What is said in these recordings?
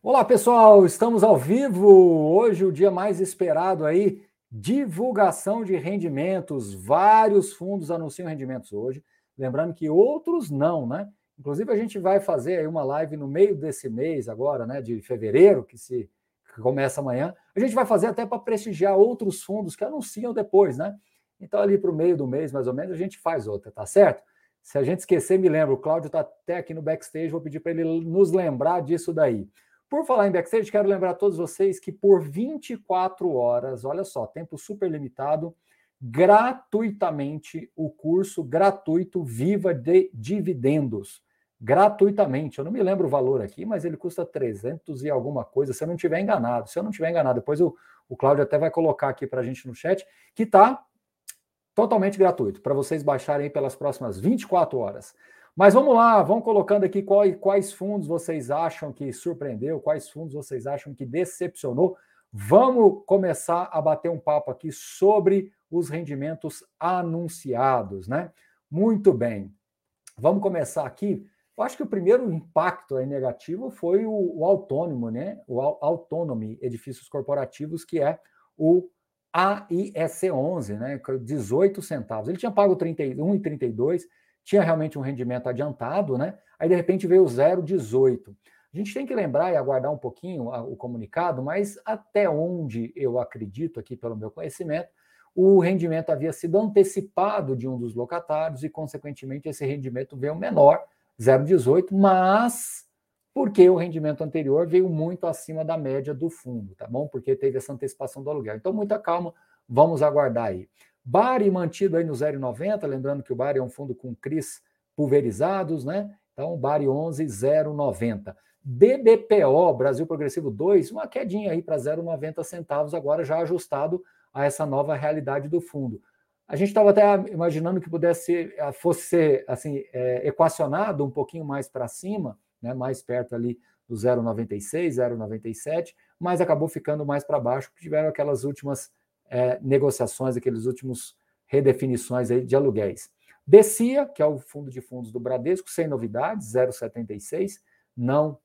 Olá, pessoal, estamos ao vivo. Hoje o dia mais esperado aí, divulgação de rendimentos. Vários fundos anunciam rendimentos hoje, lembrando que outros não, né? Inclusive a gente vai fazer aí uma live no meio desse mês agora, né, de fevereiro, que se que começa amanhã. A gente vai fazer até para prestigiar outros fundos que anunciam depois, né? Então ali para o meio do mês, mais ou menos, a gente faz outra, tá certo? Se a gente esquecer, me lembra, o Cláudio está até aqui no backstage, vou pedir para ele nos lembrar disso daí. Por falar em backstage, quero lembrar a todos vocês que por 24 horas, olha só, tempo super limitado, gratuitamente o curso gratuito Viva de Dividendos. Gratuitamente. Eu não me lembro o valor aqui, mas ele custa 300 e alguma coisa, se eu não estiver enganado. Se eu não estiver enganado, depois o, o Cláudio até vai colocar aqui para a gente no chat, que está totalmente gratuito, para vocês baixarem pelas próximas 24 horas. Mas vamos lá, vamos colocando aqui quais, fundos vocês acham que surpreendeu, quais fundos vocês acham que decepcionou. Vamos começar a bater um papo aqui sobre os rendimentos anunciados, né? Muito bem. Vamos começar aqui. Eu acho que o primeiro impacto aí negativo foi o, o autônomo, né? O Autonomy Edifícios Corporativos, que é o AIEC11, né? 18 centavos. Ele tinha pago 31,32 tinha realmente um rendimento adiantado, né? Aí de repente veio o 0,18. A gente tem que lembrar e aguardar um pouquinho o comunicado, mas até onde eu acredito aqui pelo meu conhecimento, o rendimento havia sido antecipado de um dos locatários e, consequentemente, esse rendimento veio menor, 0,18, mas porque o rendimento anterior veio muito acima da média do fundo, tá bom? Porque teve essa antecipação do aluguel. Então, muita calma, vamos aguardar aí. Bari mantido aí no 0,90, lembrando que o Bari é um fundo com CRIs pulverizados, né? Então, Bari 11, 0,90. BBPO, Brasil Progressivo 2, uma quedinha aí para 0,90 centavos, agora já ajustado a essa nova realidade do fundo. A gente estava até imaginando que pudesse eh, fosse ser assim, é, equacionado um pouquinho mais para cima, né, mais perto ali do 0,96, 0,97, mas acabou ficando mais para baixo, porque tiveram aquelas últimas é, negociações, aqueles últimos redefinições aí de aluguéis. Descia, que é o fundo de fundos do Bradesco, sem novidades, 0,76, não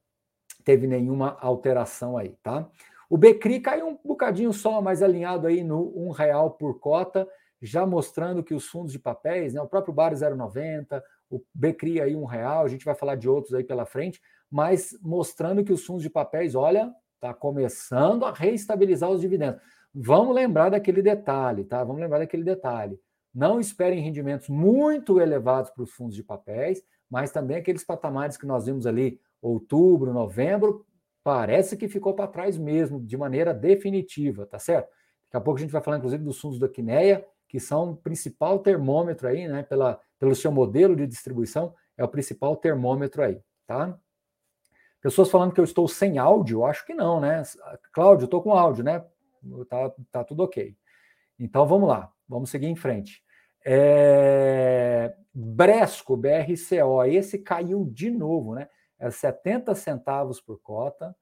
teve nenhuma alteração aí, tá? O Becri caiu um bocadinho só, mais alinhado aí no um real por cota, já mostrando que os fundos de papéis, né, o próprio Bar 0,90, o Becri aí um real, a gente vai falar de outros aí pela frente, mas mostrando que os fundos de papéis, olha, está começando a reestabilizar os dividendos. Vamos lembrar daquele detalhe, tá? Vamos lembrar daquele detalhe. Não esperem rendimentos muito elevados para os fundos de papéis, mas também aqueles patamares que nós vimos ali, outubro, novembro, parece que ficou para trás mesmo, de maneira definitiva, tá certo? Daqui a pouco a gente vai falar, inclusive, dos fundos da Quineia, que são o principal termômetro aí, né? Pela, pelo seu modelo de distribuição, é o principal termômetro aí, tá? Pessoas falando que eu estou sem áudio, acho que não, né? Cláudio, estou com áudio, né? Tá, tá tudo ok. Então vamos lá, vamos seguir em frente. É... Bresco, BRCO, esse caiu de novo, né? Era 70 centavos por cota,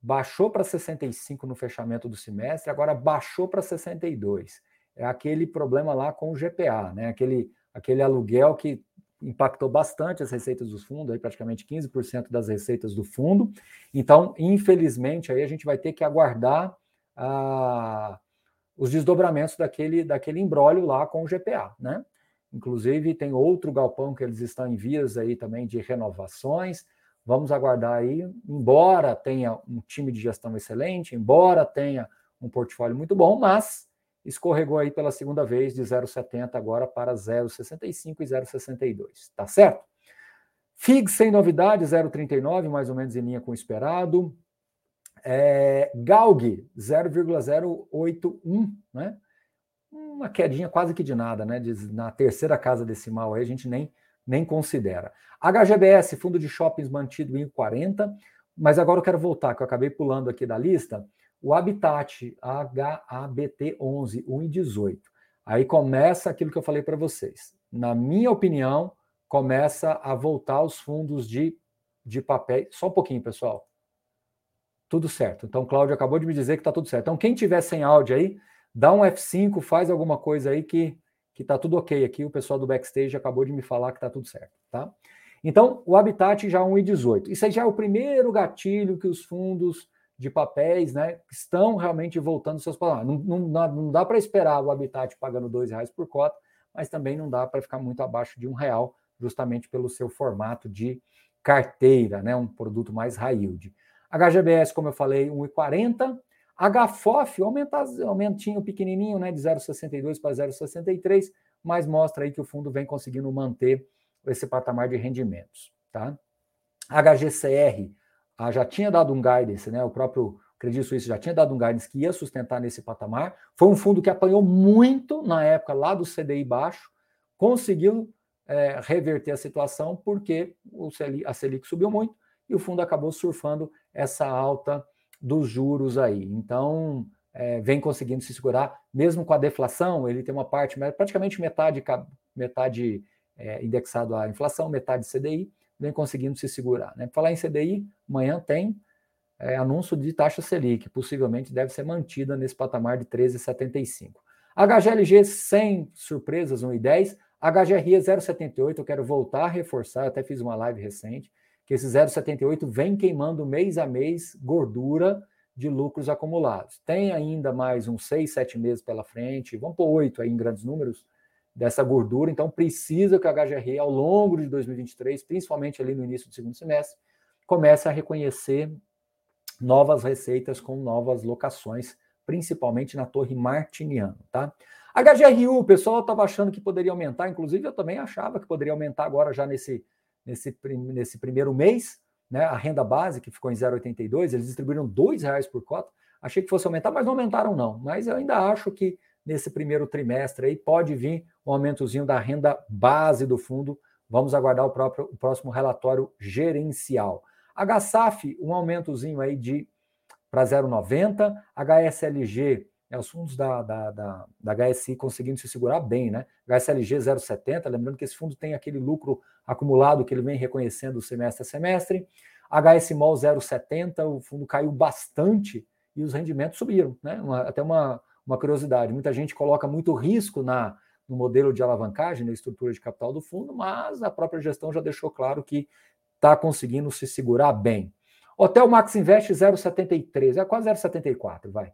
baixou para 65 no fechamento do semestre, agora baixou para 62. É aquele problema lá com o GPA, né? Aquele, aquele aluguel que impactou bastante as receitas do fundo, aí praticamente 15% das receitas do fundo. Então, infelizmente, aí a gente vai ter que aguardar a, os desdobramentos daquele, daquele embrólio lá com o GPA, né? Inclusive, tem outro galpão que eles estão em vias aí também de renovações. Vamos aguardar aí, embora tenha um time de gestão excelente, embora tenha um portfólio muito bom, mas escorregou aí pela segunda vez de 0,70 agora para 0,65 e 0,62, tá certo? FIG sem novidade, 0,39, mais ou menos em linha com o esperado. É, Galg, 0,081, né? Uma quedinha quase que de nada, né? na terceira casa decimal aí a gente nem, nem considera. HGBS, fundo de shoppings mantido em 40, mas agora eu quero voltar, que eu acabei pulando aqui da lista. O Habitat, HABT11, 1,18. Aí começa aquilo que eu falei para vocês. Na minha opinião, começa a voltar os fundos de, de papel. Só um pouquinho, pessoal tudo certo. Então, Cláudio acabou de me dizer que está tudo certo. Então, quem tiver sem áudio aí, dá um F5, faz alguma coisa aí que que está tudo ok aqui. O pessoal do backstage acabou de me falar que está tudo certo, tá? Então, o Habitat já é 1,18. Isso aí já é o primeiro gatilho que os fundos de papéis né, estão realmente voltando seus patamares. Não, não, não dá para esperar o Habitat pagando R$ reais por cota, mas também não dá para ficar muito abaixo de um real, justamente pelo seu formato de carteira, né, um produto mais high yield. HGBS, como eu falei, 1,40. HFOF, aumenta, aumentinho pequenininho, né, de 0,62 para 0,63, mas mostra aí que o fundo vem conseguindo manter esse patamar de rendimentos, tá? HGCR ah, já tinha dado um guidance, né? O próprio Credit Suisse já tinha dado um guidance que ia sustentar nesse patamar. Foi um fundo que apanhou muito na época lá do CDI baixo, conseguiu é, reverter a situação porque o a Selic subiu muito e o fundo acabou surfando essa alta dos juros aí. Então, é, vem conseguindo se segurar, mesmo com a deflação, ele tem uma parte, praticamente metade, metade é, indexado à inflação, metade CDI, vem conseguindo se segurar. Né? Falar em CDI, amanhã tem é, anúncio de taxa Selic, possivelmente deve ser mantida nesse patamar de 13,75. HGLG sem surpresas, 1,10. HGRE 0,78, eu quero voltar a reforçar, até fiz uma live recente, que esse 0,78 vem queimando mês a mês gordura de lucros acumulados. Tem ainda mais uns 6, 7 meses pela frente, vamos por 8 aí em grandes números, dessa gordura, então precisa que a HGRE, ao longo de 2023, principalmente ali no início do segundo semestre, comece a reconhecer novas receitas com novas locações, principalmente na Torre Martiniano, tá? HGRU, o pessoal estava achando que poderia aumentar, inclusive eu também achava que poderia aumentar agora já nesse, nesse, nesse primeiro mês, né? A renda base, que ficou em 0,82, eles distribuíram R$ reais por cota. Achei que fosse aumentar, mas não aumentaram, não. Mas eu ainda acho que nesse primeiro trimestre aí pode vir um aumentozinho da renda base do fundo. Vamos aguardar o, próprio, o próximo relatório gerencial. HSAF, um aumentozinho aí de para 0,90. HSLG, é, os fundos da, da, da, da, HSI conseguindo se segurar bem, né? HSLG 0,70, lembrando que esse fundo tem aquele lucro acumulado que ele vem reconhecendo semestre a semestre. HSMOL 0,70, o fundo caiu bastante e os rendimentos subiram, né? Uma, até uma, uma curiosidade, muita gente coloca muito risco na, no modelo de alavancagem, na estrutura de capital do fundo, mas a própria gestão já deixou claro que está conseguindo se segurar bem. Hotel Max Invest 0,73, é quase 0,74, vai.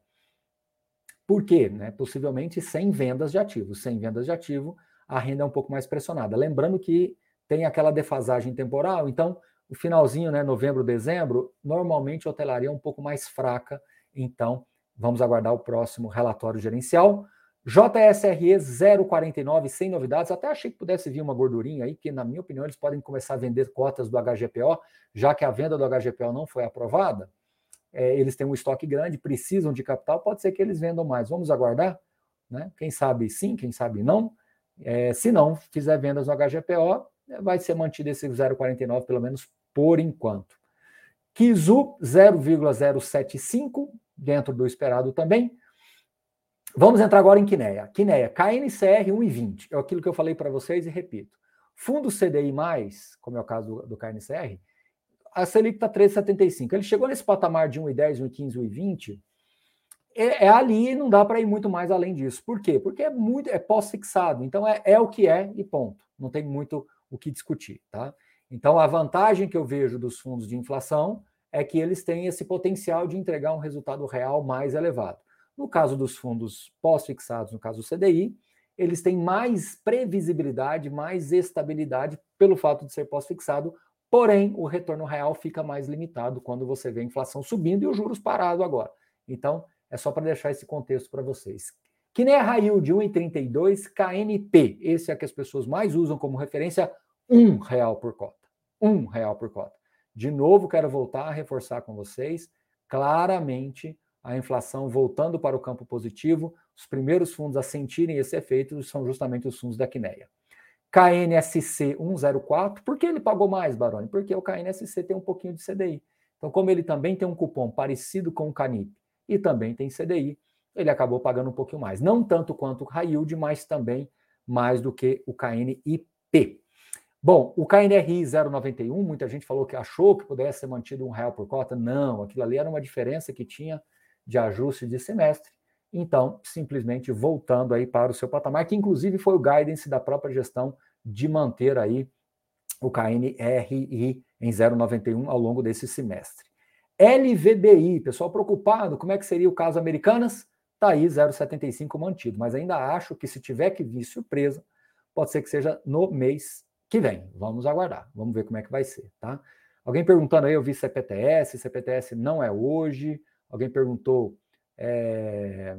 Por quê? Né? Possivelmente sem vendas de ativos. Sem vendas de ativo, a renda é um pouco mais pressionada. Lembrando que tem aquela defasagem temporal, então o finalzinho, né, novembro, dezembro, normalmente a hotelaria é um pouco mais fraca, então vamos aguardar o próximo relatório gerencial. JSRE 049, sem novidades. Até achei que pudesse vir uma gordurinha aí, que, na minha opinião, eles podem começar a vender cotas do HGPO, já que a venda do HGPO não foi aprovada. É, eles têm um estoque grande, precisam de capital, pode ser que eles vendam mais. Vamos aguardar? Né? Quem sabe sim, quem sabe não. É, se não fizer vendas no HGPO, vai ser mantido esse 0,49, pelo menos por enquanto. Kizu 0,075, dentro do esperado também. Vamos entrar agora em Quineia. Quineia, KNCR 1,20. É aquilo que eu falei para vocês e repito. Fundo CDI, como é o caso do, do KNCR, a Selic está 3,75. Ele chegou nesse patamar de 1,10, 1,15, 1,20. É, é ali não dá para ir muito mais além disso. Por quê? Porque é muito é pós-fixado. Então é, é o que é e ponto. Não tem muito o que discutir. Tá? Então a vantagem que eu vejo dos fundos de inflação é que eles têm esse potencial de entregar um resultado real mais elevado. No caso dos fundos pós-fixados, no caso do CDI, eles têm mais previsibilidade, mais estabilidade pelo fato de ser pós-fixado, porém o retorno real fica mais limitado quando você vê a inflação subindo e os juros parado agora. Então, é só para deixar esse contexto para vocês. Que nem a Rail de 1,32 KNP, esse é que as pessoas mais usam como referência, um real por cota. Um real por cota. De novo, quero voltar a reforçar com vocês, claramente a inflação voltando para o campo positivo, os primeiros fundos a sentirem esse efeito são justamente os fundos da Quineia. KNSC 104, por que ele pagou mais, Baroni? Porque o KNSC tem um pouquinho de CDI. Então, como ele também tem um cupom parecido com o Canip e também tem CDI, ele acabou pagando um pouquinho mais. Não tanto quanto o High mas também mais do que o KNIP. Bom, o KNRI 091, muita gente falou que achou que pudesse ser mantido um real por cota. Não, aquilo ali era uma diferença que tinha de ajuste de semestre. Então, simplesmente voltando aí para o seu patamar, que inclusive foi o guidance da própria gestão de manter aí o KNRI em 0,91 ao longo desse semestre. LVBI, pessoal preocupado, como é que seria o caso Americanas? Está aí 0,75 mantido, mas ainda acho que se tiver que vir surpresa, pode ser que seja no mês que vem. Vamos aguardar, vamos ver como é que vai ser, tá? Alguém perguntando aí, eu vi CPTS, CPTS não é hoje. Alguém perguntou, é...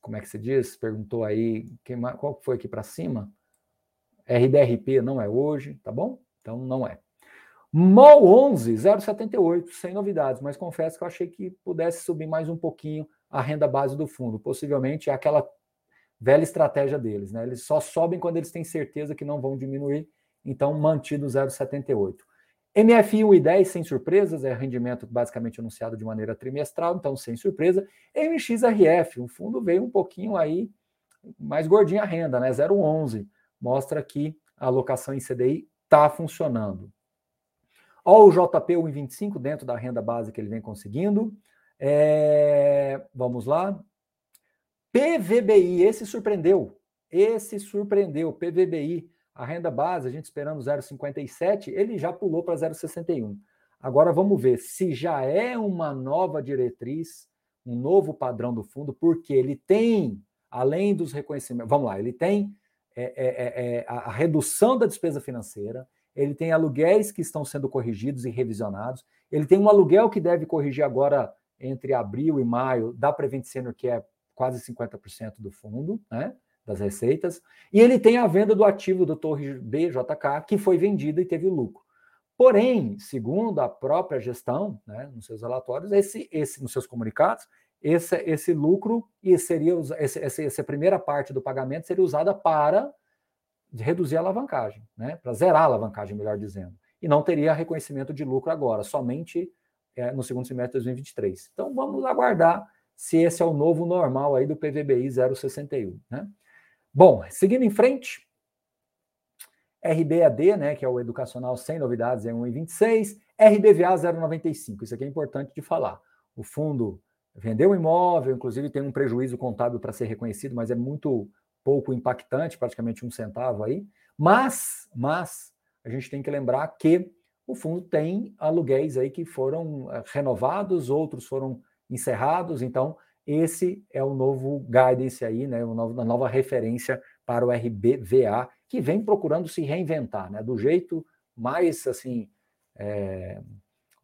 como é que se diz? Perguntou aí, quem, qual foi aqui para cima? RDRP não é hoje, tá bom? Então não é. MOL 11, 0,78, sem novidades, mas confesso que eu achei que pudesse subir mais um pouquinho a renda base do fundo. Possivelmente é aquela velha estratégia deles, né? Eles só sobem quando eles têm certeza que não vão diminuir, então mantido 0,78. MFI 1,10 sem surpresas, é rendimento basicamente anunciado de maneira trimestral, então sem surpresa. MXRF, o fundo veio um pouquinho aí mais gordinha a renda, né? 0,11 mostra que a alocação em CDI está funcionando. Olha o JP 1,25 dentro da renda base que ele vem conseguindo. É, vamos lá. PVBI, esse surpreendeu. Esse surpreendeu. PVBI, a renda base, a gente esperando 0,57, ele já pulou para 0,61. Agora vamos ver se já é uma nova diretriz, um novo padrão do fundo, porque ele tem, além dos reconhecimentos, vamos lá, ele tem é, é, é, é, a, redução da despesa financeira, ele tem aluguéis que estão sendo corrigidos e revisionados, ele tem um aluguel que deve corrigir agora entre abril e maio da Prevent Senior, que é quase 50% do fundo, né, das receitas, e ele tem a venda do ativo do Torre BJK, que foi vendida e teve lucro. Porém, segundo a própria gestão, né, nos seus relatórios, esse, esse, nos seus comunicados, esse, esse lucro e seria esse, essa primeira parte do pagamento seria usada para reduzir a alavancagem, né? para zerar a alavancagem, melhor dizendo. E não teria reconhecimento de lucro agora, somente é, no segundo semestre de 2023. Então vamos aguardar se esse é o novo normal aí do PVBI 061. Né? Bom, seguindo em frente, RBAD, né, que é o educacional sem novidades, é 1,26, RBVA 0,95. Isso aqui é importante de falar. O fundo vendeu um imóvel, inclusive tem um prejuízo contábil para ser reconhecido, mas é muito pouco impactante, praticamente um centavo aí. Mas, mas a gente tem que lembrar que o fundo tem aluguéis aí que foram eh, renovados, outros foram encerrados, então esse é o novo guidance aí, né, a nova referência para o RBVA, que vem procurando se reinventar, né, do jeito mais assim, é,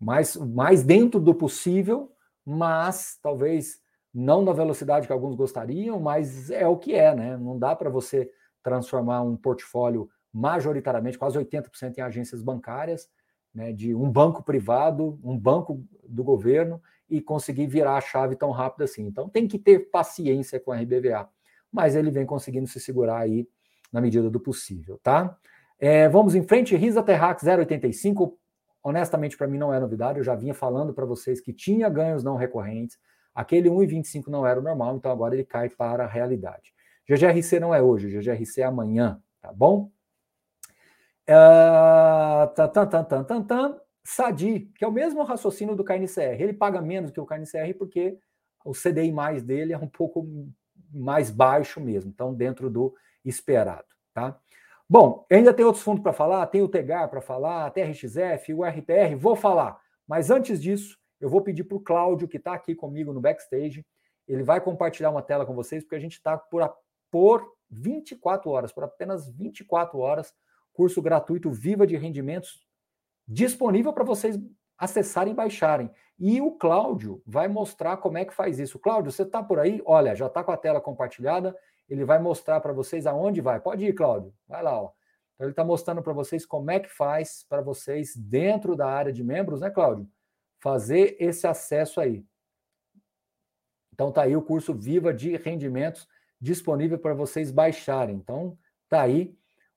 mais, mais dentro do possível, mas talvez não na velocidade que alguns gostariam, mas é o que é, né? Não dá para você transformar um portfólio majoritariamente, quase 80% em agências bancárias, né, de um banco privado, um banco do governo, e conseguir virar a chave tão rápido assim. Então tem que ter paciência com a RBVA, mas ele vem conseguindo se segurar aí na medida do possível, tá? É, vamos em frente, Risa Terrax 085, honestamente para mim não é novidade, eu já vinha falando para vocês que tinha ganhos não recorrentes, aquele 1,25 não era o normal, então agora ele cai para a realidade. GGRC não é hoje, GGRC é amanhã, tá bom? Uh, tan, tan, tan, tan, tan, tan. Sadi, que é o mesmo raciocínio do KNCR, ele paga menos que o KNCR porque o CDI mais dele é um pouco mais baixo mesmo, então dentro do esperado, tá? Bom, ainda tem outros fundos para falar, tem o TEGAR para falar, a TRXF, o RPR, vou falar. Mas antes disso, eu vou pedir para o Cláudio, que está aqui comigo no backstage, ele vai compartilhar uma tela com vocês, porque a gente está por, por 24 horas, por apenas 24 horas, curso gratuito Viva de Rendimentos, disponível para vocês acessarem e baixarem. E o Cláudio vai mostrar como é que faz isso. Cláudio, você está por aí? Olha, já está com a tela compartilhada ele vai mostrar para vocês aonde vai. Pode ir, Cláudio. Vai lá, ó. Então, ele está mostrando para vocês como é que faz para vocês, dentro da área de membros, né, Cláudio? Fazer esse acesso aí. Então, tá aí o curso Viva de Rendimentos disponível para vocês baixarem. Então, tá aí.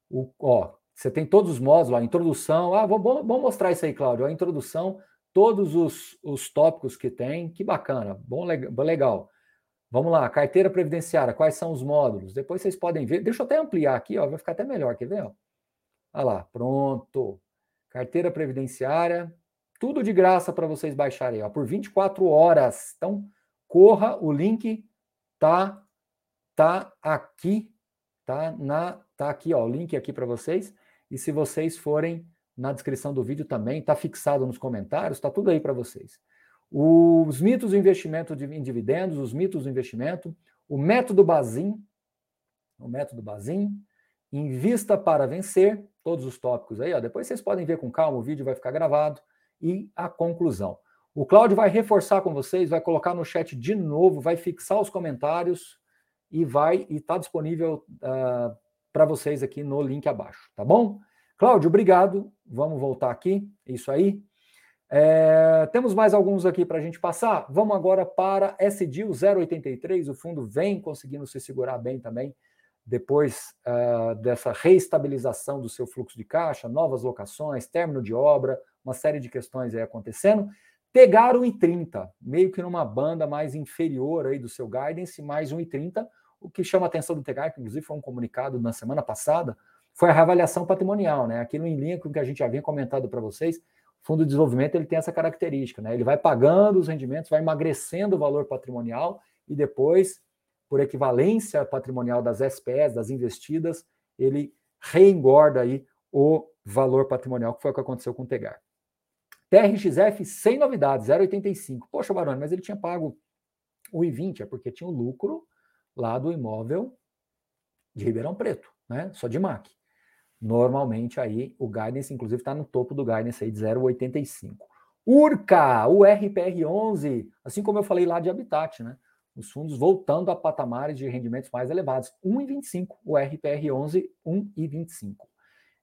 O, ó, você tem todos os módulos, a introdução. Ah, vamos, vamos mostrar isso aí, Cláudio. A introdução, todos os, os tópicos que tem. Que bacana. Bom, legal. Vamos lá, carteira previdenciária, quais são os módulos? Depois vocês podem ver. Deixa eu até ampliar aqui, ó, vai ficar até melhor, quer ver? Olha lá, pronto. Carteira previdenciária, tudo de graça para vocês baixarem, ó, por 24 horas. Então, corra, o link tá tá aqui, tá na tá aqui, ó, o link aqui para vocês. E se vocês forem na descrição do vídeo também, está fixado nos comentários, está tudo aí para vocês. Os mitos do investimento em dividendos, os mitos do investimento, o método Bazin, o método Bazin, invista para vencer, todos os tópicos aí, ó, depois vocês podem ver com calma, o vídeo vai ficar gravado, e a conclusão. O Cláudio vai reforçar com vocês, vai colocar no chat de novo, vai fixar os comentários e vai e está disponível uh, para vocês aqui no link abaixo, tá bom? Cláudio, obrigado. Vamos voltar aqui. Isso aí. É, temos mais alguns aqui para a gente passar. Vamos agora para SDIL 083. O fundo vem conseguindo se segurar bem também depois uh, dessa reestabilização do seu fluxo de caixa, novas locações, término de obra, uma série de questões aí acontecendo. Pegar o I30, meio que numa banda mais inferior aí do seu guidance, mais um I30. O que chama a atenção do Tegar, que inclusive foi um comunicado na semana passada, foi a reavaliação patrimonial, né? Aquilo em linha com o que a gente já havia comentado para vocês. O fundo de desenvolvimento ele tem essa característica, né? Ele vai pagando os rendimentos, vai emagrecendo o valor patrimonial e depois, por equivalência patrimonial das SPS, das investidas, ele reengorda aí o valor patrimonial, que foi o que aconteceu com o Tegar. TRXF sem novidades, 0,85. Poxa, Barone, mas ele tinha pago o I20, é porque tinha o lucro lá do imóvel de Ribeirão Preto, né? Só de MAC. Normalmente aí o guidance, inclusive, está no topo do guidance aí de 0,85. URCA, o RPR11, assim como eu falei lá de Habitat, né? Os fundos voltando a patamares de rendimentos mais elevados. 1,25, o RPR11, 1,25.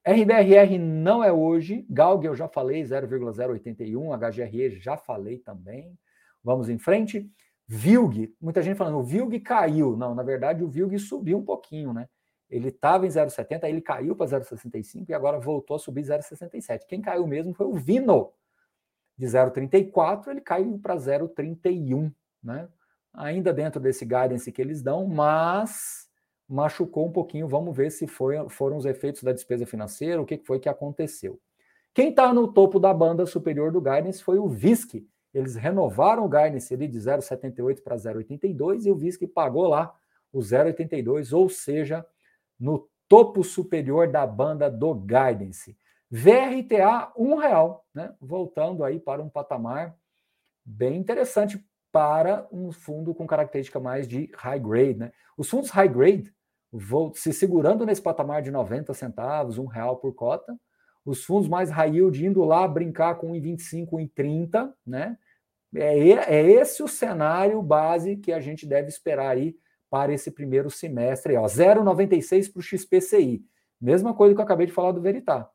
RBRR não é hoje, Galg eu já falei, 0,081, HGRE já falei também. Vamos em frente. VILG, muita gente falando, o VILG caiu. Não, na verdade o VILG subiu um pouquinho, né? Ele estava em 0,70, aí ele caiu para 0,65 e agora voltou a subir 0,67. Quem caiu mesmo foi o Vino, de 0,34, ele caiu para 0,31, né? Ainda dentro desse guidance que eles dão, mas machucou um pouquinho. Vamos ver se foi, foram os efeitos da despesa financeira, o que foi que aconteceu. Quem está no topo da banda superior do guidance foi o VISC. Eles renovaram o guidance ali de 0,78 para 0,82 e o VISC pagou lá o 0,82, ou seja, no topo superior da banda do guidance. VRTA, um real, né? voltando aí para um patamar bem interessante para um fundo com característica mais de high grade. Né? Os fundos high grade, vou se segurando nesse patamar de 90 centavos, um real por cota. Os fundos mais high yield indo lá brincar com 1,25, 1,30, né? É, é esse o cenário base que a gente deve esperar aí para esse primeiro semestre. 0,96 para o XPCI. Mesma coisa que eu acabei de falar do Veritar.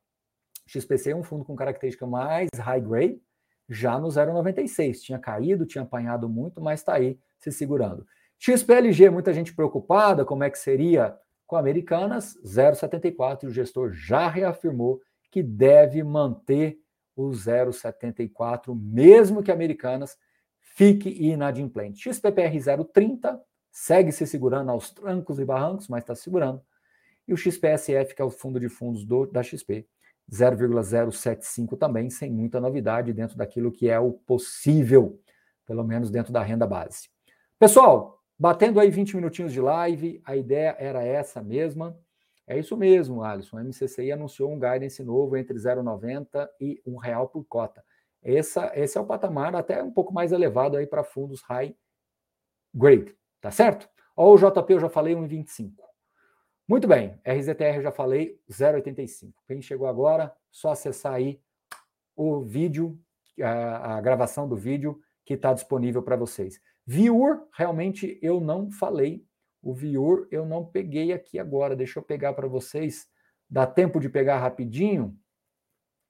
XPCI é um fundo com característica mais high grade, já no 0,96. Tinha caído, tinha apanhado muito, mas está aí se segurando. XPLG, muita gente preocupada, como é que seria com Americanas, 0,74, e o gestor já reafirmou que deve manter o 0,74, mesmo que Americanas fique inadimplente. XPPR 0,30, segue se segurando aos trancos e barrancos, mas está segurando. E o XPSF, que é o fundo de fundos do, da XP, 0,075 também, sem muita novidade dentro daquilo que é o possível, pelo menos dentro da renda base. Pessoal, Batendo aí 20 minutinhos de live, a ideia era essa mesma. É isso mesmo, Alisson. A MCCI anunciou um guidance novo entre 0,90 e R$ real por cota. Essa, esse é o patamar até um pouco mais elevado aí para fundos high grade, tá certo? Ó, o JP eu já falei 1,25. Muito bem, RZTR eu já falei 0,85. Quem chegou agora, só acessar aí o vídeo, a, a gravação do vídeo que está disponível para vocês. Viur, realmente eu não falei. O Viur eu não peguei aqui agora. Deixa eu pegar para vocês. Dá tempo de pegar rapidinho?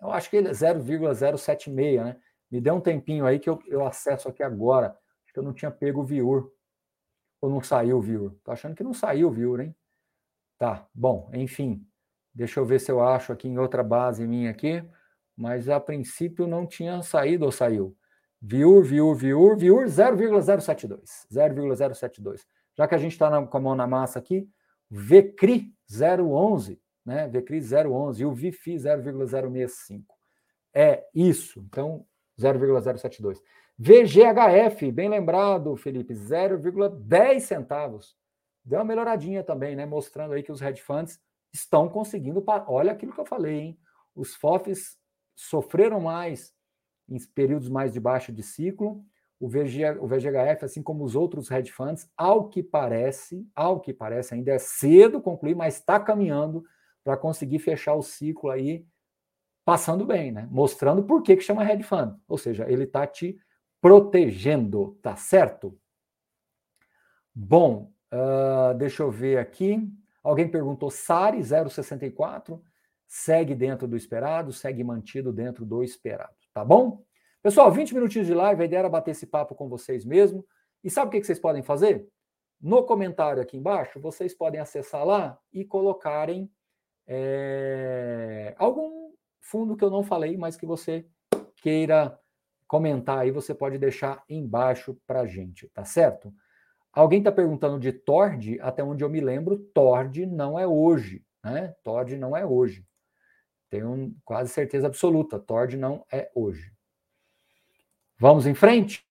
Eu acho que ele é 0,076, né? Me dê um tempinho aí que eu, eu acesso aqui agora. Acho que eu não tinha pego o Viur. Ou não saiu o Viur? Tô achando que não saiu o Viur, hein? Tá, bom, enfim. Deixa eu ver se eu acho aqui em outra base minha aqui. Mas a princípio não tinha saído ou saiu. Viur, Viur, Viur, Viur 0,072. 0,072. Já que a gente está com a mão na massa aqui, VCRI 011, né? VCRI 011 e o VIFI 0,065. É isso. Então, 0,072. VGHF, bem lembrado, Felipe, 0,10 centavos. Deu uma melhoradinha também, né? Mostrando aí que os hedge funds estão conseguindo. Olha aquilo que eu falei, hein? Os FOFs sofreram mais em períodos mais de baixa de ciclo. O, VG, o VGHF, assim como os outros hedge funds, ao que parece, ao que parece, ainda é cedo concluir, mas está caminhando para conseguir fechar o ciclo aí passando bem, né? Mostrando por que, que chama hedge fund. Ou seja, ele está te protegendo, tá certo? Bom, uh, deixa eu ver aqui. Alguém perguntou, SARI 064, segue dentro do esperado, segue mantido dentro do esperado, tá bom? Pessoal, 20 minutinhos de live, a ideia era bater esse papo com vocês mesmo. E sabe o que vocês podem fazer? No comentário aqui embaixo, vocês podem acessar lá e colocarem é, algum fundo que eu não falei, mas que você queira comentar aí, você pode deixar embaixo para gente, tá certo? Alguém está perguntando de Tord, até onde eu me lembro, Tord não é hoje, né? Tord não é hoje. Tenho quase certeza absoluta, Tord não é hoje. Vamos em frente?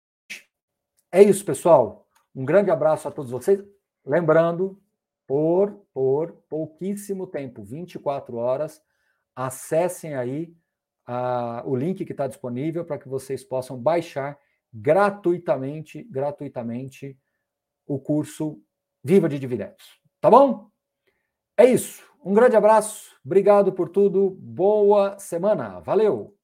É isso, pessoal. Um grande abraço a todos vocês. Lembrando, por, por pouquíssimo tempo, 24 horas, acessem aí o link que está disponível para que vocês possam baixar gratuitamente, gratuitamente o curso Viva de Dividendos. Tá bom? É isso. Um grande abraço. Obrigado por tudo. Boa semana. Valeu!